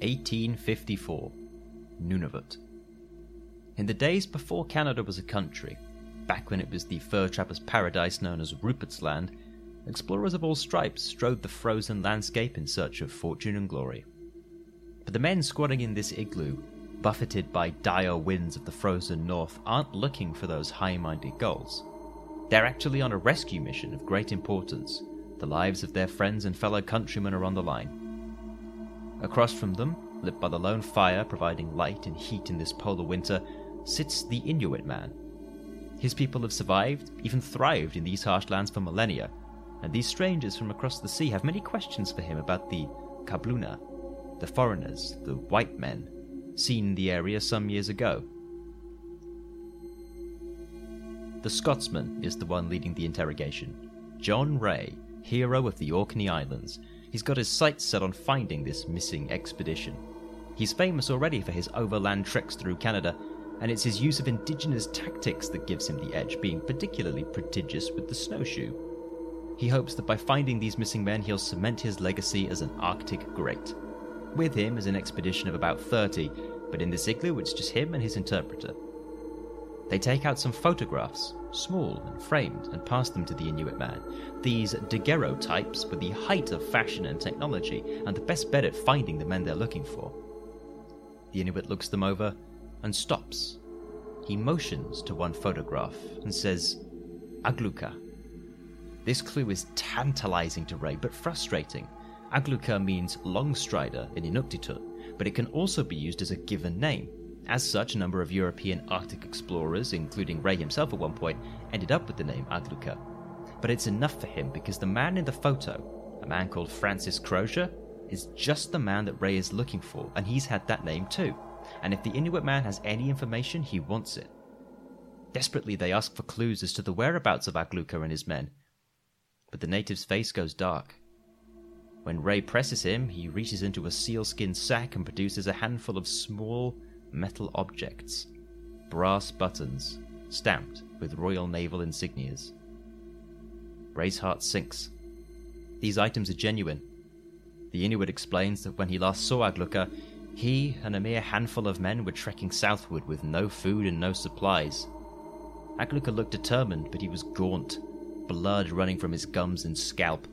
1854, Nunavut. In the days before Canada was a country, back when it was the fur trapper's paradise known as Rupert's Land, explorers of all stripes strode the frozen landscape in search of fortune and glory. But the men squatting in this igloo, buffeted by dire winds of the frozen north, aren't looking for those high minded goals. They're actually on a rescue mission of great importance. The lives of their friends and fellow countrymen are on the line. Across from them, lit by the lone fire providing light and heat in this polar winter, sits the Inuit man. His people have survived, even thrived in these harsh lands for millennia, and these strangers from across the sea have many questions for him about the Kabluna, the foreigners, the white men, seen in the area some years ago. The Scotsman is the one leading the interrogation. John Rae, hero of the Orkney Islands, He's got his sights set on finding this missing expedition. He's famous already for his overland treks through Canada, and it's his use of indigenous tactics that gives him the edge, being particularly prodigious with the snowshoe. He hopes that by finding these missing men, he'll cement his legacy as an Arctic great. With him is an expedition of about 30, but in this igloo it's just him and his interpreter. They take out some photographs, small and framed, and pass them to the Inuit man. These daguerreotypes were the height of fashion and technology, and the best bet at finding the men they're looking for. The Inuit looks them over and stops. He motions to one photograph and says, Agluka. This clue is tantalizing to Rae, but frustrating. Agluka means long strider in Inuktitut, but it can also be used as a given name. As such, a number of European Arctic explorers, including Rae himself at one point, ended up with the name Agluka. But it's enough for him because the man in the photo, a man called Francis Crozier, is just the man that Rae is looking for, and he's had that name too. And if the Inuit man has any information, he wants it. Desperately, they ask for clues as to the whereabouts of Agluka and his men. But the native's face goes dark. When Rae presses him, he reaches into a sealskin sack and produces a handful of small, metal objects, brass buttons stamped with Royal Naval insignias. Rae's heart sinks. These items are genuine. The Inuit explains that when he last saw Agluka, he and a mere handful of men were trekking southward with no food and no supplies. Agluka looked determined, but he was gaunt, blood running from his gums and scalp,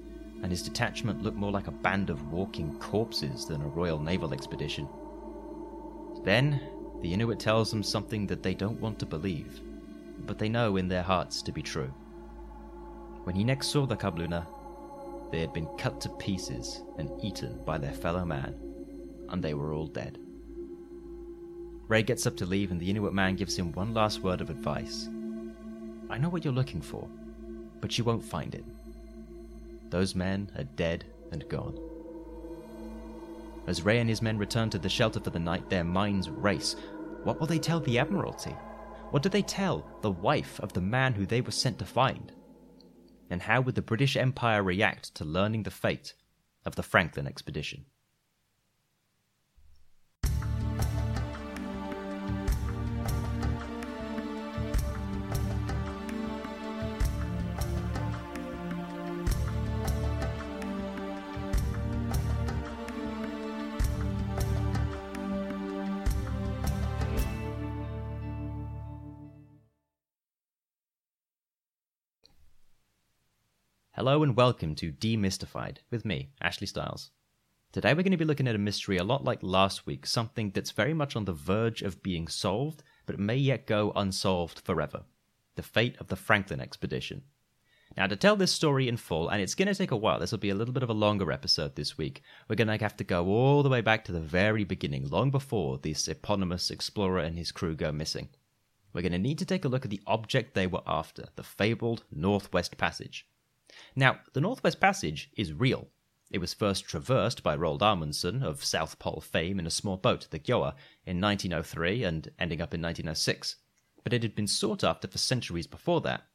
and his detachment looked more like a band of walking corpses than a Royal Naval expedition. Then, the Inuit tells them something that they don't want to believe, but they know in their hearts to be true. When he next saw the Kabluna, they had been cut to pieces and eaten by their fellow man, and they were all dead. Rae gets up to leave, and the Inuit man gives him one last word of advice. I know what you're looking for, but you won't find it. Those men are dead and gone. As Rae and his men return to the shelter for the night, their minds race. What will they tell the Admiralty? What do they tell the wife of the man who they were sent to find? And how would the British Empire react to learning the fate of the Franklin expedition? Hello and welcome to Demystified with me, Ashley Styles. Today we're going to be looking at a mystery a lot like last week, something that's very much on the verge of being solved, but may yet go unsolved forever the fate of the Franklin expedition. Now, to tell this story in full, and it's going to take a while, this will be a little bit of a longer episode this week, we're going to have to go all the way back to the very beginning, long before this eponymous explorer and his crew go missing. We're going to need to take a look at the object they were after, the fabled Northwest Passage. Now, the Northwest Passage is real. It was first traversed by Roald Amundsen of South Pole fame in a small boat, the Gjoa, in 1903 and ending up in 1906, but it had been sought after for centuries before that.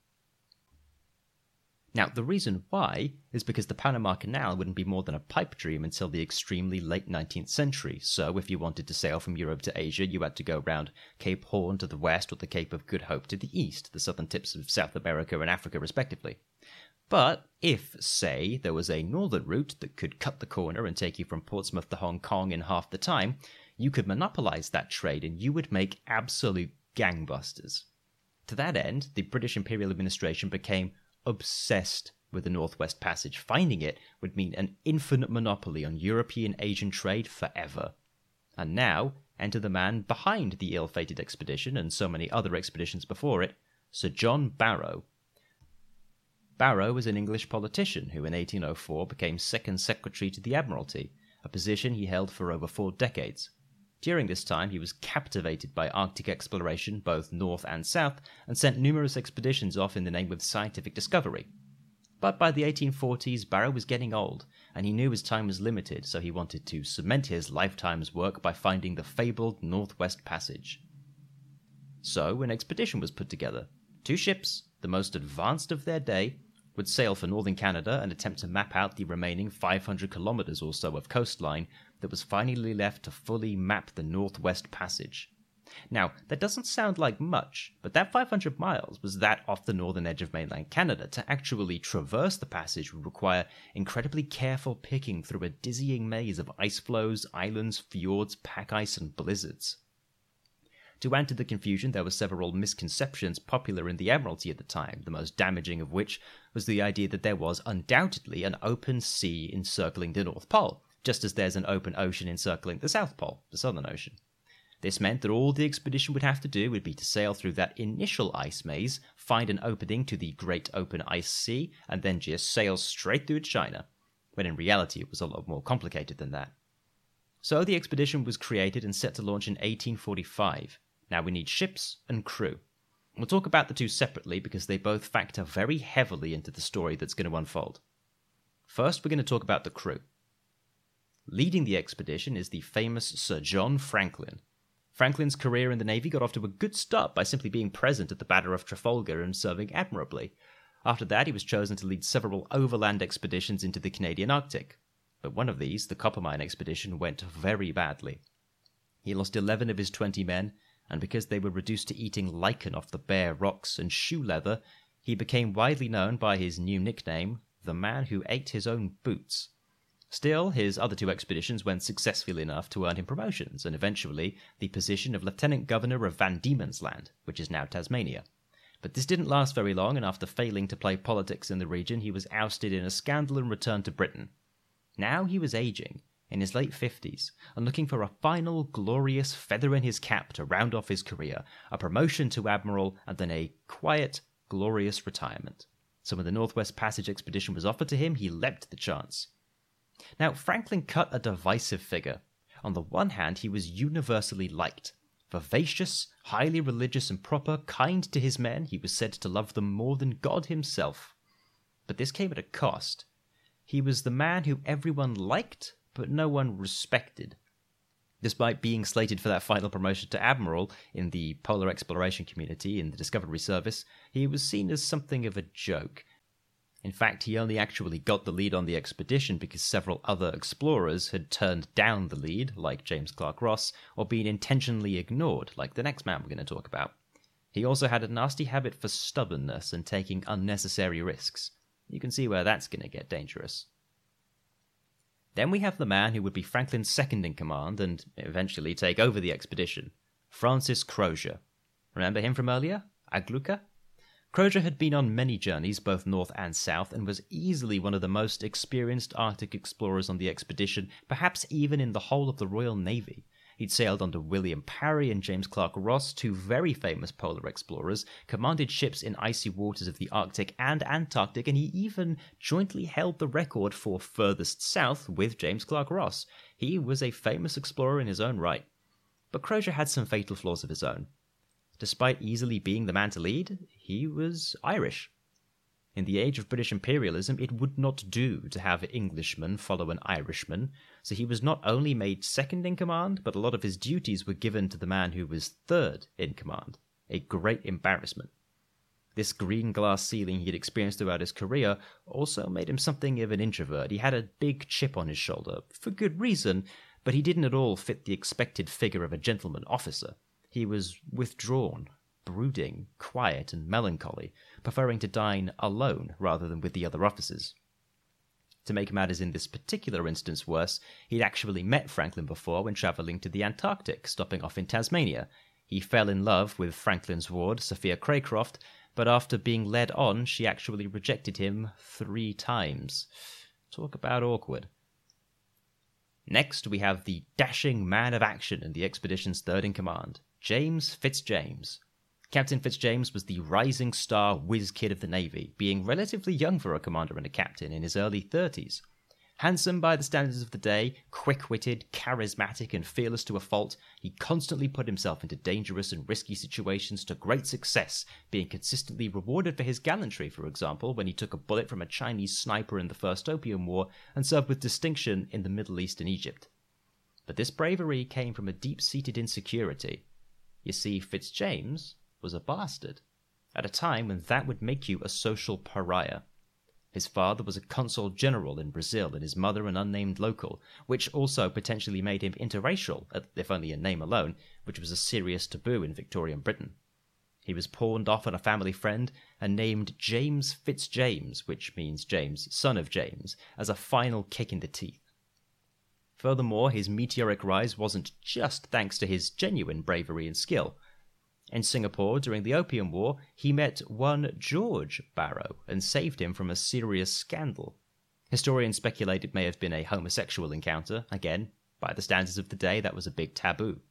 Now, the reason why is because the Panama Canal wouldn't be more than a pipe dream until the extremely late 19th century. So, if you wanted to sail from Europe to Asia, you had to go round Cape Horn to the west or the Cape of Good Hope to the east, the southern tips of South America and Africa, respectively. But if, say, there was a northern route that could cut the corner and take you from Portsmouth to Hong Kong in half the time, you could monopolize that trade and you would make absolute gangbusters. To that end, the British Imperial administration became obsessed with the Northwest Passage. Finding it would mean an infinite monopoly on European Asian trade forever. And now, enter the man behind the ill fated expedition and so many other expeditions before it, Sir John Barrow, Barrow was an English politician who in 1804 became Second Secretary to the Admiralty, a position he held for over four decades. During this time, he was captivated by Arctic exploration, both north and south, and sent numerous expeditions off in the name of scientific discovery. But by the 1840s, Barrow was getting old, and he knew his time was limited, so he wanted to cement his lifetime's work by finding the fabled Northwest Passage. So, an expedition was put together. Two ships, the most advanced of their day, would sail for northern Canada and attempt to map out the remaining 500 kilometers or so of coastline that was finally left to fully map the Northwest Passage. Now, that doesn't sound like much, but that 500 miles was that off the northern edge of mainland Canada. To actually traverse the passage would require incredibly careful picking through a dizzying maze of ice floes, islands, fjords, pack ice, and blizzards. To add to the confusion, there were several misconceptions popular in the Admiralty at the time, the most damaging of which was the idea that there was undoubtedly an open sea encircling the North Pole, just as there's an open ocean encircling the South Pole, the Southern Ocean. This meant that all the expedition would have to do would be to sail through that initial ice maze, find an opening to the Great Open Ice Sea, and then just sail straight through China, when in reality it was a lot more complicated than that. So the expedition was created and set to launch in 1845, now we need ships and crew. We'll talk about the two separately because they both factor very heavily into the story that's going to unfold. First, we're going to talk about the crew. Leading the expedition is the famous Sir John Franklin. Franklin's career in the Navy got off to a good start by simply being present at the Battle of Trafalgar and serving admirably. After that, he was chosen to lead several overland expeditions into the Canadian Arctic. But one of these, the Coppermine expedition, went very badly. He lost 11 of his 20 men and because they were reduced to eating lichen off the bare rocks and shoe leather, he became widely known by his new nickname, the man who ate his own boots. Still, his other two expeditions went successfully enough to earn him promotions, and eventually the position of Lieutenant Governor of Van Diemen's Land, which is now Tasmania. But this didn't last very long, and after failing to play politics in the region, he was ousted in a scandal and returned to Britain. Now he was aging, in his late 50s and looking for a final glorious feather in his cap to round off his career, a promotion to admiral, and then a quiet, glorious retirement. So when the Northwest Passage expedition was offered to him, he leapt the chance. Now, Franklin cut a divisive figure. On the one hand, he was universally liked. Vivacious, highly religious and proper, kind to his men, he was said to love them more than God himself. But this came at a cost. He was the man who everyone liked, but no one respected. Despite being slated for that final promotion to Admiral in the polar exploration community in the Discovery Service, he was seen as something of a joke. In fact, he only actually got the lead on the expedition because several other explorers had turned down the lead, like James Clark Ross, or been intentionally ignored, like the next man we're going to talk about. He also had a nasty habit for stubbornness and taking unnecessary risks. You can see where that's going to get dangerous. Then we have the man who would be Franklin's second in command and eventually take over the expedition, Francis Crozier. Remember him from earlier? Agluka? Crozier had been on many journeys, both north and south, and was easily one of the most experienced Arctic explorers on the expedition, perhaps even in the whole of the Royal Navy. He'd sailed under William Parry and James Clark Ross, two very famous polar explorers, commanded ships in icy waters of the Arctic and Antarctic, and he even jointly held the record for furthest south with James Clark Ross. He was a famous explorer in his own right. But Crozier had some fatal flaws of his own. Despite easily being the man to lead, he was Irish. In the age of British imperialism, it would not do to have Englishmen follow an Irishman, so he was not only made second in command, but a lot of his duties were given to the man who was third in command. A great embarrassment. This green glass ceiling he had experienced throughout his career also made him something of an introvert. He had a big chip on his shoulder, for good reason, but he didn't at all fit the expected figure of a gentleman officer. He was withdrawn, brooding, quiet, and melancholy, preferring to dine alone rather than with the other officers. To make matters in this particular instance worse, he'd actually met Franklin before when travelling to the Antarctic, stopping off in Tasmania. He fell in love with Franklin's ward, Sophia Cracroft, but after being led on, she actually rejected him three times. Talk about awkward. Next, we have the dashing man of action in the expedition's third in command, James Fitzjames. Captain Fitzjames was the rising star whiz kid of the Navy, being relatively young for a commander and a captain in his early 30s. Handsome by the standards of the day, quick witted, charismatic, and fearless to a fault, he constantly put himself into dangerous and risky situations to great success, being consistently rewarded for his gallantry, for example, when he took a bullet from a Chinese sniper in the First Opium War and served with distinction in the Middle East and Egypt. But this bravery came from a deep seated insecurity. You see, Fitzjames was a bastard, at a time when that would make you a social pariah. His father was a consul general in Brazil and his mother an unnamed local, which also potentially made him interracial, if only in name alone, which was a serious taboo in Victorian Britain. He was pawned off on a family friend and named James Fitzjames, which means James, son of James, as a final kick in the teeth. Furthermore, his meteoric rise wasn't just thanks to his genuine bravery and skill. In Singapore during the Opium War, he met one George Barrow and saved him from a serious scandal. Historians speculate it may have been a homosexual encounter. Again, by the standards of the day, that was a big taboo.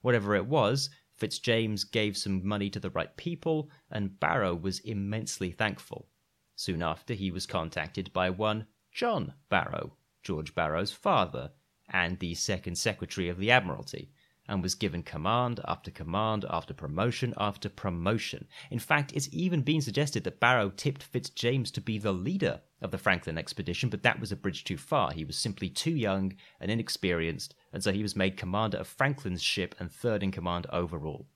Whatever it was, Fitzjames gave some money to the right people, and Barrow was immensely thankful. Soon after, he was contacted by one John Barrow, George Barrow's father, and the second secretary of the Admiralty, and was given command after command after promotion after promotion. In fact, it's even been suggested that Barrow tipped Fitzjames to be the leader of the Franklin expedition, but that was a bridge too far. He was simply too young and inexperienced, and so he was made commander of Franklin's ship and third in command overall.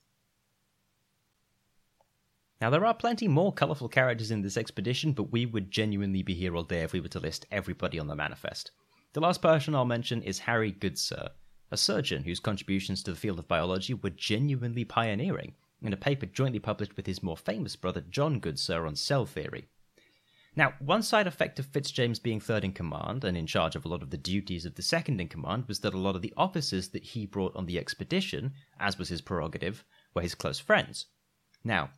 Now, there are plenty more colourful characters in this expedition, but we would genuinely be here all day if we were to list everybody on the manifest. The last person I'll mention is Harry Goodsir a surgeon whose contributions to the field of biology were genuinely pioneering, in a paper jointly published with his more famous brother John Goodsir on cell theory. Now, one side effect of Fitzjames being third in command and in charge of a lot of the duties of the second in command was that a lot of the officers that he brought on the expedition, as was his prerogative, were his close friends. Now,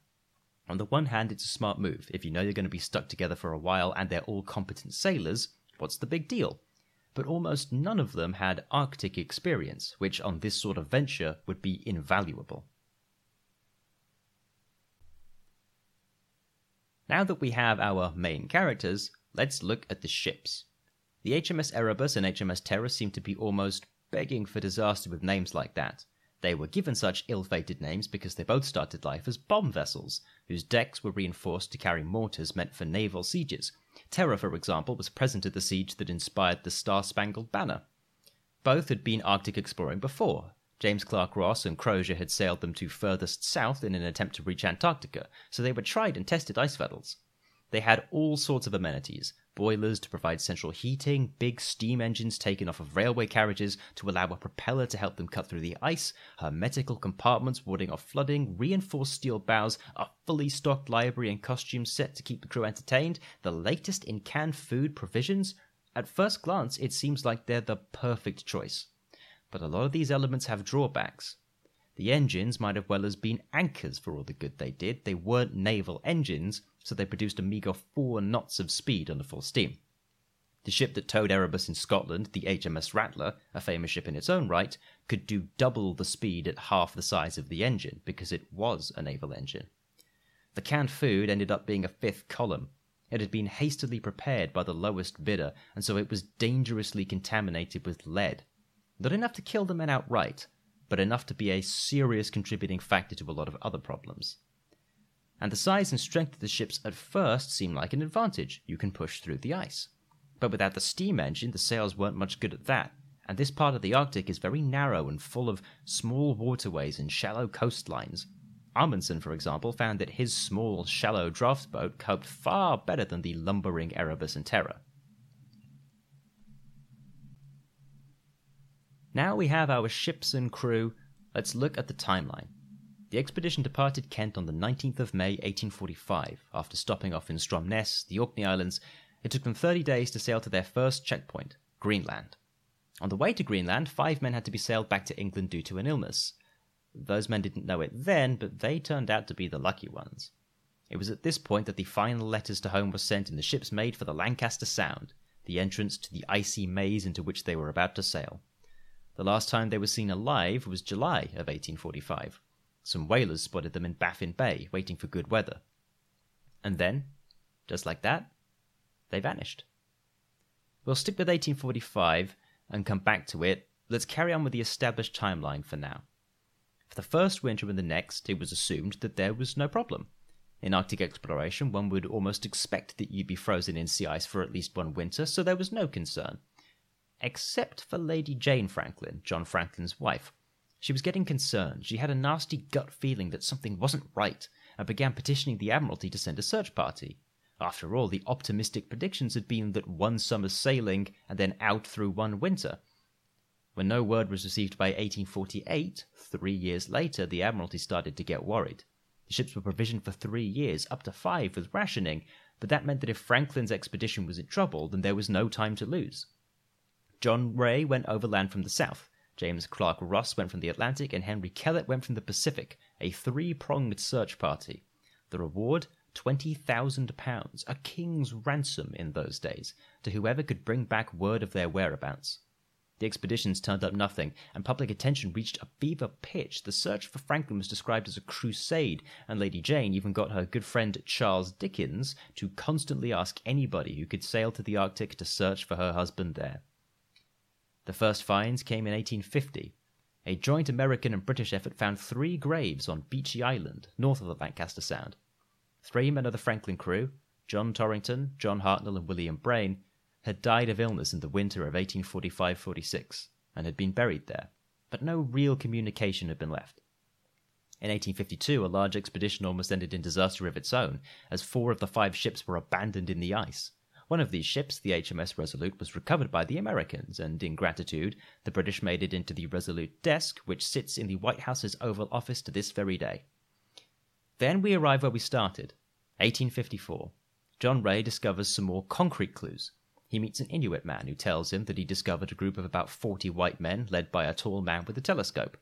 on the one hand, it's a smart move. If you know you're going to be stuck together for a while and they're all competent sailors, what's the big deal? But almost none of them had Arctic experience, which on this sort of venture would be invaluable. Now that we have our main characters, let's look at the ships. The HMS Erebus and HMS Terror seem to be almost begging for disaster with names like that. They were given such ill fated names because they both started life as bomb vessels, whose decks were reinforced to carry mortars meant for naval sieges, Terror, for example, was present at the siege that inspired the Star Spangled Banner. Both had been Arctic exploring before. James Clark Ross and Crozier had sailed them to furthest south in an attempt to reach Antarctica, so they were tried and tested ice vessels. They had all sorts of amenities boilers to provide central heating, big steam engines taken off of railway carriages to allow a propeller to help them cut through the ice, hermetical compartments warding off flooding, reinforced steel bows, a fully stocked library and costume set to keep the crew entertained, the latest in canned food provisions. At first glance, it seems like they're the perfect choice. But a lot of these elements have drawbacks. The engines might have well as been anchors for all the good they did. They weren't naval engines, so they produced a meagre four knots of speed under full steam. The ship that towed Erebus in Scotland, the HMS Rattler, a famous ship in its own right, could do double the speed at half the size of the engine because it was a naval engine. The canned food ended up being a fifth column. It had been hastily prepared by the lowest bidder, and so it was dangerously contaminated with lead. Not enough to kill the men outright, but enough to be a serious contributing factor to a lot of other problems. And the size and strength of the ships at first seem like an advantage. You can push through the ice. But without the steam engine, the sails weren't much good at that, and this part of the Arctic is very narrow and full of small waterways and shallow coastlines. Amundsen, for example, found that his small, shallow draft boat coped far better than the lumbering Erebus and Terror. Now we have our ships and crew, let's look at the timeline. The expedition departed Kent on the 19th of May 1845. After stopping off in Stromness, the Orkney Islands, it took them 30 days to sail to their first checkpoint, Greenland. On the way to Greenland, five men had to be sailed back to England due to an illness. Those men didn't know it then, but they turned out to be the lucky ones. It was at this point that the final letters to home were sent and the ships made for the Lancaster Sound, the entrance to the icy maze into which they were about to sail. The last time they were seen alive was July of 1845. Some whalers spotted them in Baffin Bay, waiting for good weather. And then, just like that, they vanished. We'll stick with 1845 and come back to it. Let's carry on with the established timeline for now. For the first winter and the next, it was assumed that there was no problem. In Arctic exploration, one would almost expect that you'd be frozen in sea ice for at least one winter, so there was no concern. Except for Lady Jane Franklin, John Franklin's wife. She was getting concerned. She had a nasty gut feeling that something wasn't right and began petitioning the Admiralty to send a search party. After all, the optimistic predictions had been that one summer's sailing and then out through one winter. When no word was received by 1848, three years later, the Admiralty started to get worried. The ships were provisioned for three years, up to five with rationing, but that meant that if Franklin's expedition was in trouble, then there was no time to lose. John Rae went overland from the south. James Clark Ross went from the Atlantic, and Henry Kellett went from the Pacific, a three pronged search party. The reward £20,000, a king's ransom in those days, to whoever could bring back word of their whereabouts. The expeditions turned up nothing, and public attention reached a fever pitch. The search for Franklin was described as a crusade, and Lady Jane even got her good friend Charles Dickens to constantly ask anybody who could sail to the Arctic to search for her husband there. The first finds came in 1850. A joint American and British effort found three graves on Beechey Island, north of the Lancaster Sound. Three men of the Franklin crew, John Torrington, John Hartnell, and William Braine, had died of illness in the winter of 1845 46 and had been buried there, but no real communication had been left. In 1852, a large expedition almost ended in disaster of its own, as four of the five ships were abandoned in the ice. One of these ships, the HMS Resolute, was recovered by the Americans, and in gratitude, the British made it into the Resolute desk, which sits in the White House's Oval Office to this very day. Then we arrive where we started, 1854. John Rae discovers some more concrete clues. He meets an Inuit man who tells him that he discovered a group of about 40 white men led by a tall man with a telescope.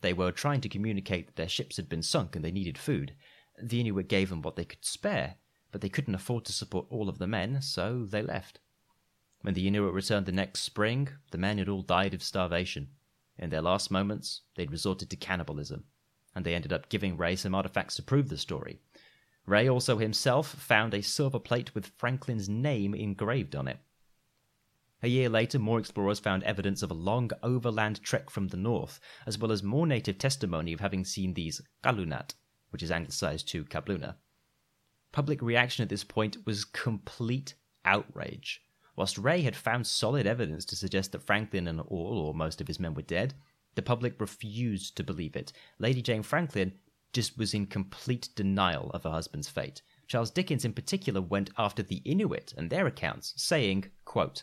They were trying to communicate that their ships had been sunk and they needed food. The Inuit gave them what they could spare, but they couldn't afford to support all of the men, so they left. When the Inuit returned the next spring, the men had all died of starvation. In their last moments, they'd resorted to cannibalism and they ended up giving Rae some artifacts to prove the story. Rae also himself found a silver plate with Franklin's name engraved on it. A year later, more explorers found evidence of a long overland trek from the north, as well as more native testimony of having seen these kalunat, which is anglicized to kabluna. Public reaction at this point was complete outrage. Whilst Rae had found solid evidence to suggest that Franklin and all or most of his men were dead, the public refused to believe it. Lady Jane Franklin just was in complete denial of her husband's fate. Charles Dickens, in particular, went after the Inuit and their accounts, saying, quote,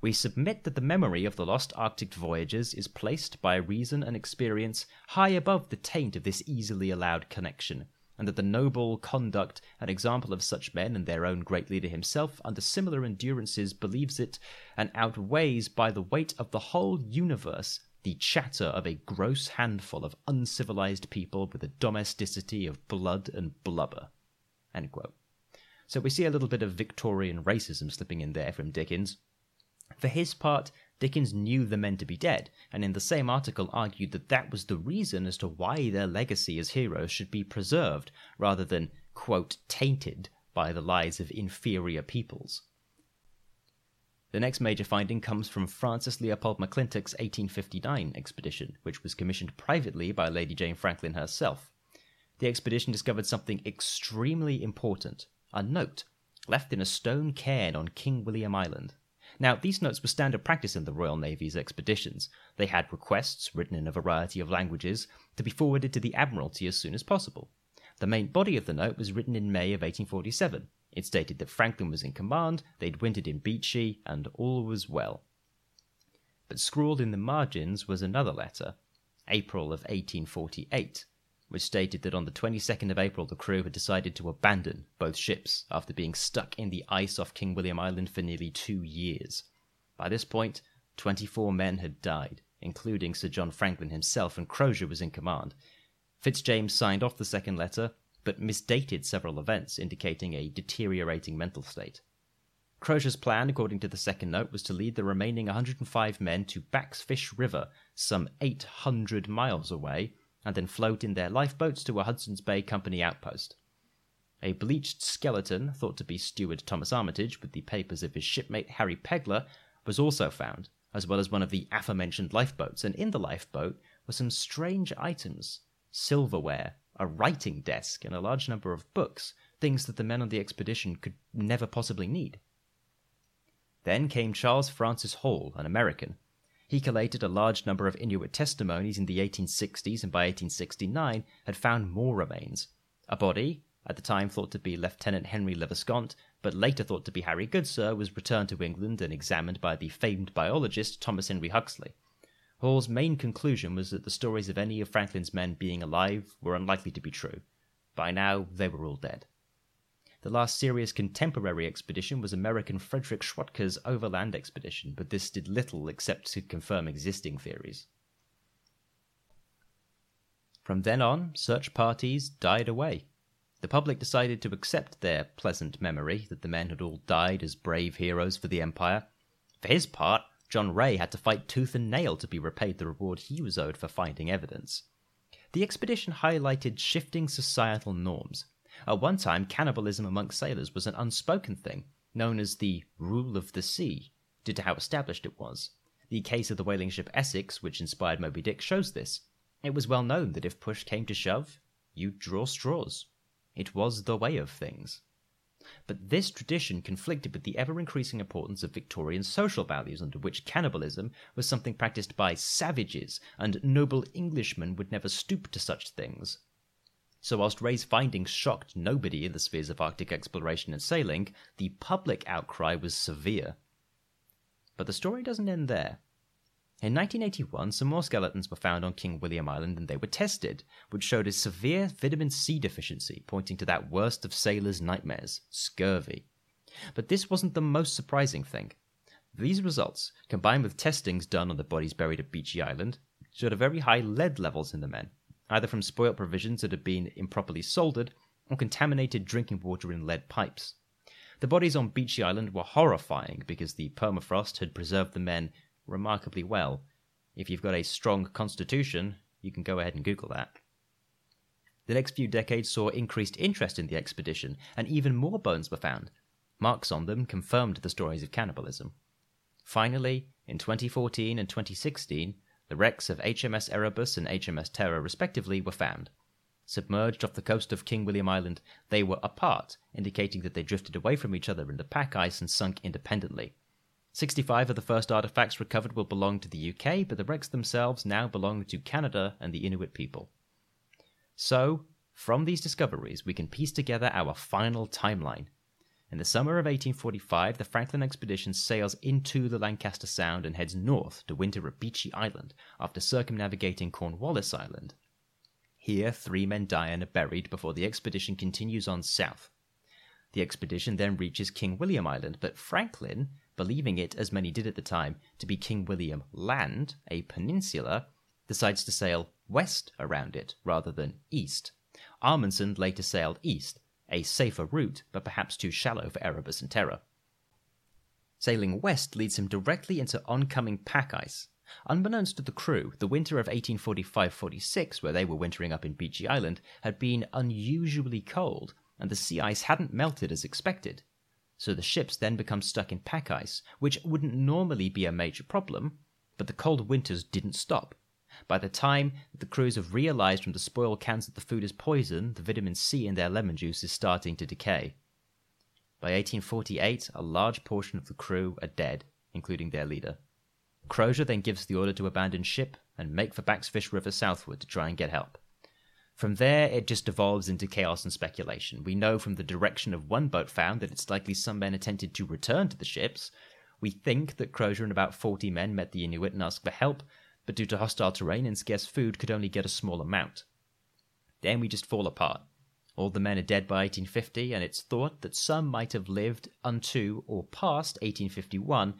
We submit that the memory of the lost Arctic voyages is placed by reason and experience high above the taint of this easily allowed connection, and that the noble conduct and example of such men and their own great leader himself under similar endurances believes it and outweighs by the weight of the whole universe the chatter of a gross handful of uncivilized people with a domesticity of blood and blubber. So we see a little bit of Victorian racism slipping in there from Dickens. For his part, Dickens knew the men to be dead, and in the same article argued that that was the reason as to why their legacy as heroes should be preserved, rather than, quote, tainted by the lies of inferior peoples. The next major finding comes from Francis Leopold McClintock's 1859 expedition, which was commissioned privately by Lady Jane Franklin herself. the expedition discovered something extremely important a note left in a stone cairn on King William Island. Now, these notes were standard practice in the Royal Navy's expeditions. They had requests, written in a variety of languages, to be forwarded to the Admiralty as soon as possible. The main body of the note was written in May of 1847. It stated that Franklin was in command, they'd wintered in Beechey, and all was well. But scrawled in the margins was another letter, April of 1848, which stated that on the 22nd of April the crew had decided to abandon both ships after being stuck in the ice off King William Island for nearly two years. By this point, 24 men had died, including Sir John Franklin himself, and Crozier was in command. Fitzjames signed off the second letter, but misdated several events, indicating a deteriorating mental state. Crozier's plan, according to the second note, was to lead the remaining 105 men to Backsfish River, some 800 miles away, and then float in their lifeboats to a Hudson's Bay Company outpost. A bleached skeleton, thought to be Steward Thomas Armitage, with the papers of his shipmate Harry Peglar, was also found, as well as one of the aforementioned lifeboats, and in the lifeboat were some strange items silverware, a writing desk, and a large number of books, things that the men on the expedition could never possibly need. Then came Charles Francis Hall, an American, he collated a large number of Inuit testimonies in the 1860s and by 1869 had found more remains. A body, at the time thought to be Lieutenant Henry Le Vesconte, but later thought to be Harry Goodsir, was returned to England and examined by the famed biologist Thomas Henry Huxley. Hall's main conclusion was that the stories of any of Franklin's men being alive were unlikely to be true. By now, they were all dead. The last serious contemporary expedition was American Frederick Schwatka's overland expedition, but this did little except to confirm existing theories. From then on, search parties died away. The public decided to accept their pleasant memory that the men had all died as brave heroes for the Empire. For his part, John Rae had to fight tooth and nail to be repaid the reward he was owed for finding evidence. The expedition highlighted shifting societal norms, at one time, cannibalism amongst sailors was an unspoken thing, known as the rule of the sea, due to how established it was. The case of the whaling ship Essex, which inspired Moby Dick, shows this. It was well known that if push came to shove, you'd draw straws. It was the way of things. But this tradition conflicted with the ever increasing importance of Victorian social values, under which cannibalism was something practiced by savages, and noble Englishmen would never stoop to such things. So, whilst Rae's findings shocked nobody in the spheres of Arctic exploration and sailing, the public outcry was severe. But the story doesn't end there. In 1981, some more skeletons were found on King William Island and they were tested, which showed a severe vitamin C deficiency, pointing to that worst of sailors' nightmares scurvy. But this wasn't the most surprising thing. These results, combined with testings done on the bodies buried at Beechey Island, showed a very high lead levels in the men, either from spoilt provisions that had been improperly soldered or contaminated drinking water in lead pipes. The bodies on Beechey Island were horrifying because the permafrost had preserved the men remarkably well. If you've got a strong constitution, you can go ahead and Google that. The next few decades saw increased interest in the expedition, and even more bones were found. Marks on them confirmed the stories of cannibalism. Finally, in 2014 and 2016, the wrecks of HMS Erebus and HMS Terror, respectively, were found. Submerged off the coast of King William Island, they were apart, indicating that they drifted away from each other in the pack ice and sunk independently. 65 of the first artifacts recovered will belong to the UK, but the wrecks themselves now belong to Canada and the Inuit people. So, from these discoveries, we can piece together our final timeline in the summer of 1845, the Franklin expedition sails into the Lancaster Sound and heads north to winter at Beechey Island after circumnavigating Cornwallis Island. Here, three men die and are buried before the expedition continues on south. The expedition then reaches King William Island, but Franklin, believing it, as many did at the time, to be King William Land, a peninsula, decides to sail west around it rather than east. Amundsen later sailed east, a safer route, but perhaps too shallow for Erebus and Terror. Sailing west leads him directly into oncoming pack ice. Unbeknownst to the crew, the winter of 1845 46, where they were wintering up in Beechey Island, had been unusually cold, and the sea ice hadn't melted as expected. So the ships then become stuck in pack ice, which wouldn't normally be a major problem, but the cold winters didn't stop. By the time the crews have realized from the spoiled cans that the food is poison, the vitamin C in their lemon juice is starting to decay. By 1848, a large portion of the crew are dead, including their leader. Crozier then gives the order to abandon ship and make for Backsfish River southward to try and get help. From there, it just devolves into chaos and speculation. We know from the direction of one boat found that it's likely some men attempted to return to the ships. We think that Crozier and about 40 men met the Inuit and asked for help, but due to hostile terrain and scarce food, could only get a small amount. Then we just fall apart. All the men are dead by 1850, and it's thought that some might have lived unto or past 1851,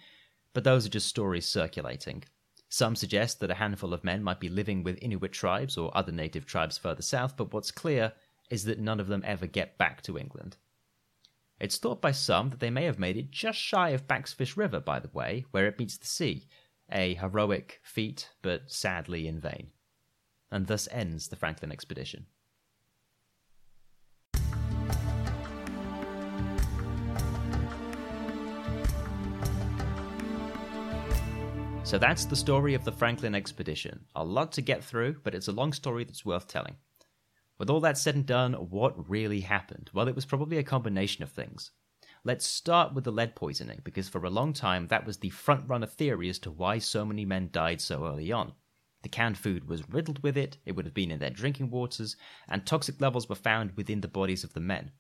but those are just stories circulating. Some suggest that a handful of men might be living with Inuit tribes or other native tribes further south, but what's clear is that none of them ever get back to England. It's thought by some that they may have made it just shy of Backsfish River, by the way, where it meets the sea, a heroic feat, but sadly in vain. And thus ends the Franklin expedition. So that's the story of the Franklin expedition. A lot to get through, but it's a long story that's worth telling. With all that said and done, what really happened? Well, it was probably a combination of things. Let's start with the lead poisoning, because for a long time that was the front runner theory as to why so many men died so early on. The canned food was riddled with it, it would have been in their drinking waters, and toxic levels were found within the bodies of the men.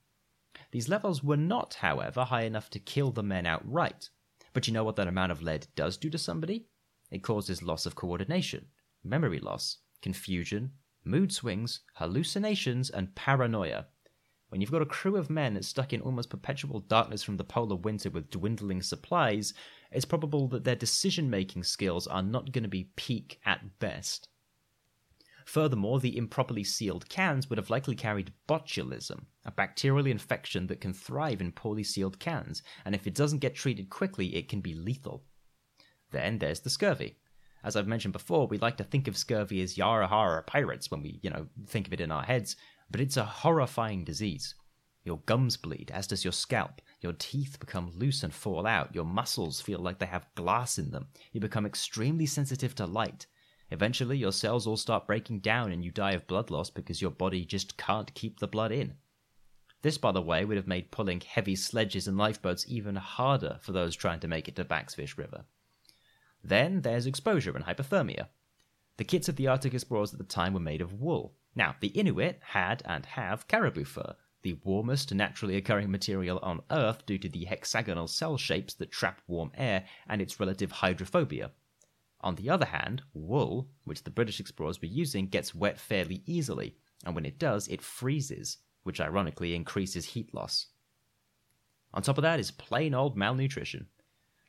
These levels were not, however, high enough to kill the men outright. But you know what that amount of lead does do to somebody? It causes loss of coordination, memory loss, confusion, mood swings, hallucinations, and paranoia. When you've got a crew of men stuck in almost perpetual darkness from the polar winter with dwindling supplies, it's probable that their decision making skills are not going to be peak at best. Furthermore, the improperly sealed cans would have likely carried botulism, a bacterial infection that can thrive in poorly sealed cans, and if it doesn't get treated quickly, it can be lethal. Then there's the scurvy. As I've mentioned before, we like to think of scurvy as yara hara pirates when we, you know, think of it in our heads, but it's a horrifying disease. Your gums bleed, as does your scalp. Your teeth become loose and fall out. Your muscles feel like they have glass in them. You become extremely sensitive to light. Eventually, your cells all start breaking down and you die of blood loss because your body just can't keep the blood in. This, by the way, would have made pulling heavy sledges and lifeboats even harder for those trying to make it to Backsfish River. Then there's exposure and hypothermia. The kits of the Arctic explorers at the time were made of wool. Now, the Inuit had and have caribou fur, the warmest naturally occurring material on Earth due to the hexagonal cell shapes that trap warm air and its relative hydrophobia. On the other hand, wool, which the British explorers were using, gets wet fairly easily, and when it does, it freezes, which ironically increases heat loss. On top of that is plain old malnutrition.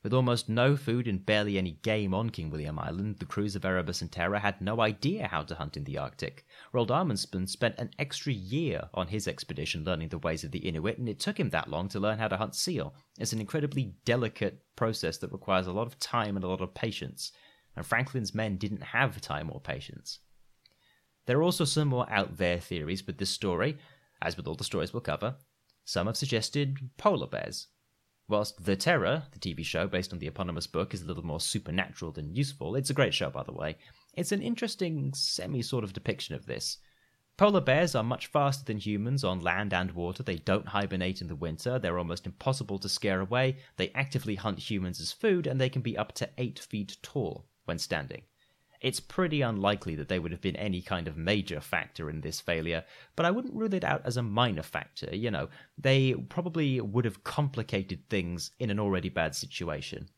With almost no food and barely any game on King William Island, the crews of Erebus and Terror had no idea how to hunt in the Arctic. Roald Amundsen spent an extra year on his expedition learning the ways of the Inuit, and it took him that long to learn how to hunt seal. It's an incredibly delicate process that requires a lot of time and a lot of patience, and Franklin's men didn't have time or patience. There are also some more out there theories with this story, as with all the stories we'll cover. Some have suggested polar bears, Whilst The Terror, the TV show based on the eponymous book, is a little more supernatural than useful, it's a great show, by the way. It's an interesting, semi sort of depiction of this. Polar bears are much faster than humans on land and water. They don't hibernate in the winter. They're almost impossible to scare away. They actively hunt humans as food, and they can be up to 8 feet tall when standing. It's pretty unlikely that they would have been any kind of major factor in this failure, but I wouldn't rule it out as a minor factor. You know, they probably would have complicated things in an already bad situation.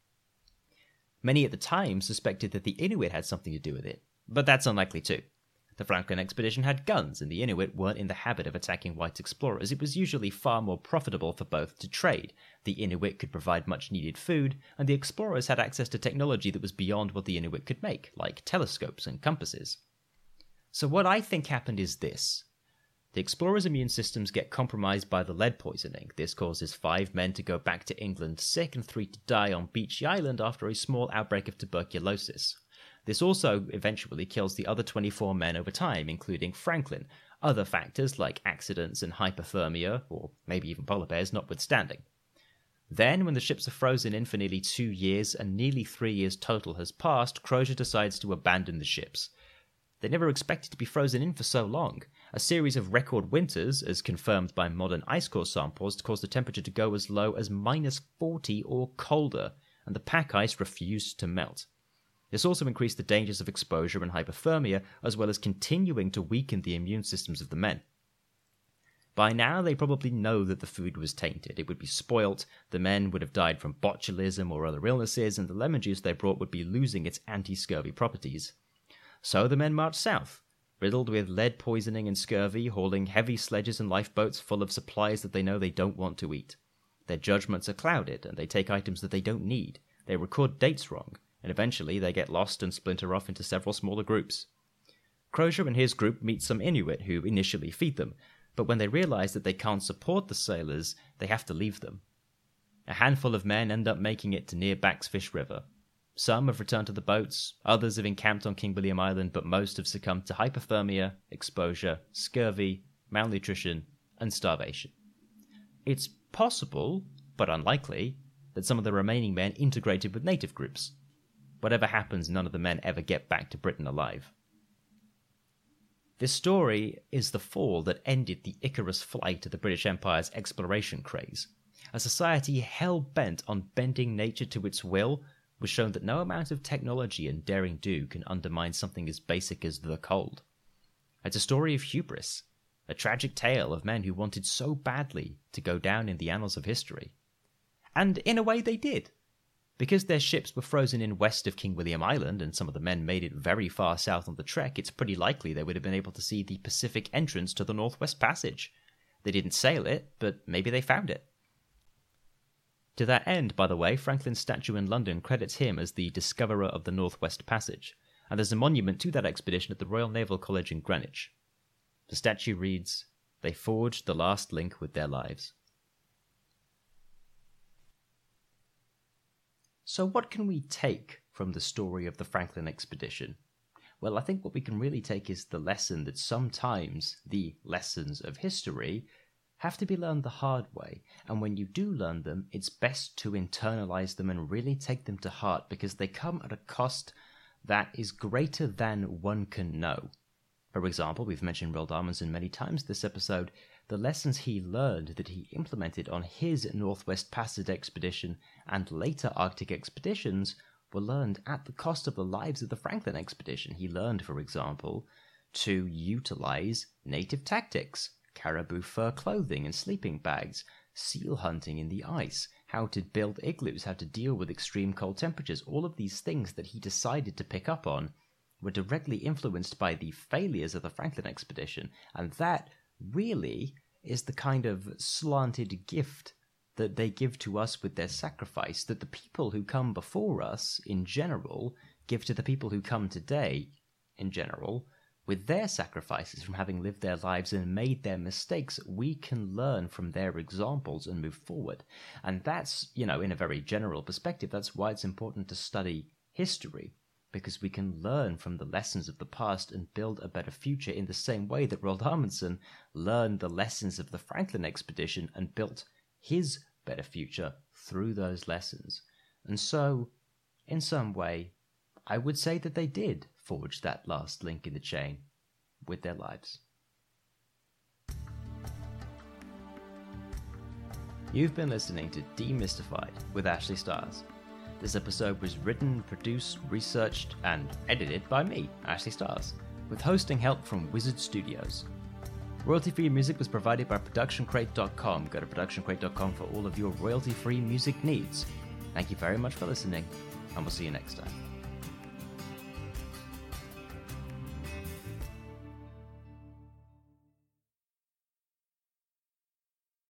Many at the time suspected that the Inuit had something to do with it, but that's unlikely too. The Franklin expedition had guns, and the Inuit weren't in the habit of attacking white explorers. It was usually far more profitable for both to trade. The Inuit could provide much needed food, and the explorers had access to technology that was beyond what the Inuit could make, like telescopes and compasses. So, what I think happened is this. The explorers' immune systems get compromised by the lead poisoning. This causes five men to go back to England sick and three to die on Beechey Island after a small outbreak of tuberculosis. This also eventually kills the other 24 men over time, including Franklin, other factors like accidents and hypothermia, or maybe even polar bears, notwithstanding. Then, when the ships are frozen in for nearly two years and nearly three years total has passed, Crozier decides to abandon the ships. They never expected to be frozen in for so long. A series of record winters, as confirmed by modern ice core samples, caused the temperature to go as low as minus 40 or colder, and the pack ice refused to melt. This also increased the dangers of exposure and hypothermia, as well as continuing to weaken the immune systems of the men. By now, they probably know that the food was tainted. It would be spoilt, the men would have died from botulism or other illnesses, and the lemon juice they brought would be losing its anti scurvy properties. So the men marched south, riddled with lead poisoning and scurvy, hauling heavy sledges and lifeboats full of supplies that they know they don't want to eat. Their judgments are clouded, and they take items that they don't need. They record dates wrong, and eventually they get lost and splinter off into several smaller groups. Crozier and his group meet some Inuit who initially feed them, but when they realize that they can't support the sailors, they have to leave them. A handful of men end up making it to near Back's Fish River, some have returned to the boats, others have encamped on King William Island, but most have succumbed to hypothermia, exposure, scurvy, malnutrition, and starvation. It's possible, but unlikely, that some of the remaining men integrated with native groups. Whatever happens, none of the men ever get back to Britain alive. This story is the fall that ended the Icarus flight of the British Empire's exploration craze. A society hell bent on bending nature to its will was shown that no amount of technology and daring do can undermine something as basic as the cold. It's a story of hubris, a tragic tale of men who wanted so badly to go down in the annals of history. And in a way they did. Because their ships were frozen in west of King William Island and some of the men made it very far south on the trek, it's pretty likely they would have been able to see the Pacific entrance to the Northwest Passage. They didn't sail it, but maybe they found it. To that end, by the way, Franklin's statue in London credits him as the discoverer of the Northwest Passage, and there's a monument to that expedition at the Royal Naval College in Greenwich. The statue reads, They forged the last link with their lives. So, what can we take from the story of the Franklin expedition? Well, I think what we can really take is the lesson that sometimes the lessons of history have to be learned the hard way. And when you do learn them, it's best to internalize them and really take them to heart because they come at a cost that is greater than one can know. For example, we've mentioned Roald Amundsen many times this episode. The lessons he learned that he implemented on his Northwest Passage expedition and later Arctic expeditions were learned at the cost of the lives of the Franklin expedition. He learned, for example, to utilize native tactics, caribou fur clothing and sleeping bags, seal hunting in the ice, how to build igloos, how to deal with extreme cold temperatures, all of these things that he decided to pick up on were directly influenced by the failures of the Franklin expedition. And that really is the kind of slanted gift that they give to us with their sacrifice that the people who come before us in general give to the people who come today in general with their sacrifices from having lived their lives and made their mistakes, we can learn from their examples and move forward. And that's, you know, in a very general perspective, that's why it's important to study history, because we can learn from the lessons of the past and build a better future in the same way that Roald Amundsen learned the lessons of the Franklin expedition and built his better future through those lessons. And so, in some way, I would say that they did forge that last link in the chain with their lives. You've been listening to Demystified with Ashley Stars. This episode was written, produced, researched, and edited by me, Ashley Stars, with hosting help from Wizard Studios. Royalty free music was provided by ProductionCrate.com. Go to ProductionCrate.com for all of your royalty free music needs. Thank you very much for listening, and we'll see you next time.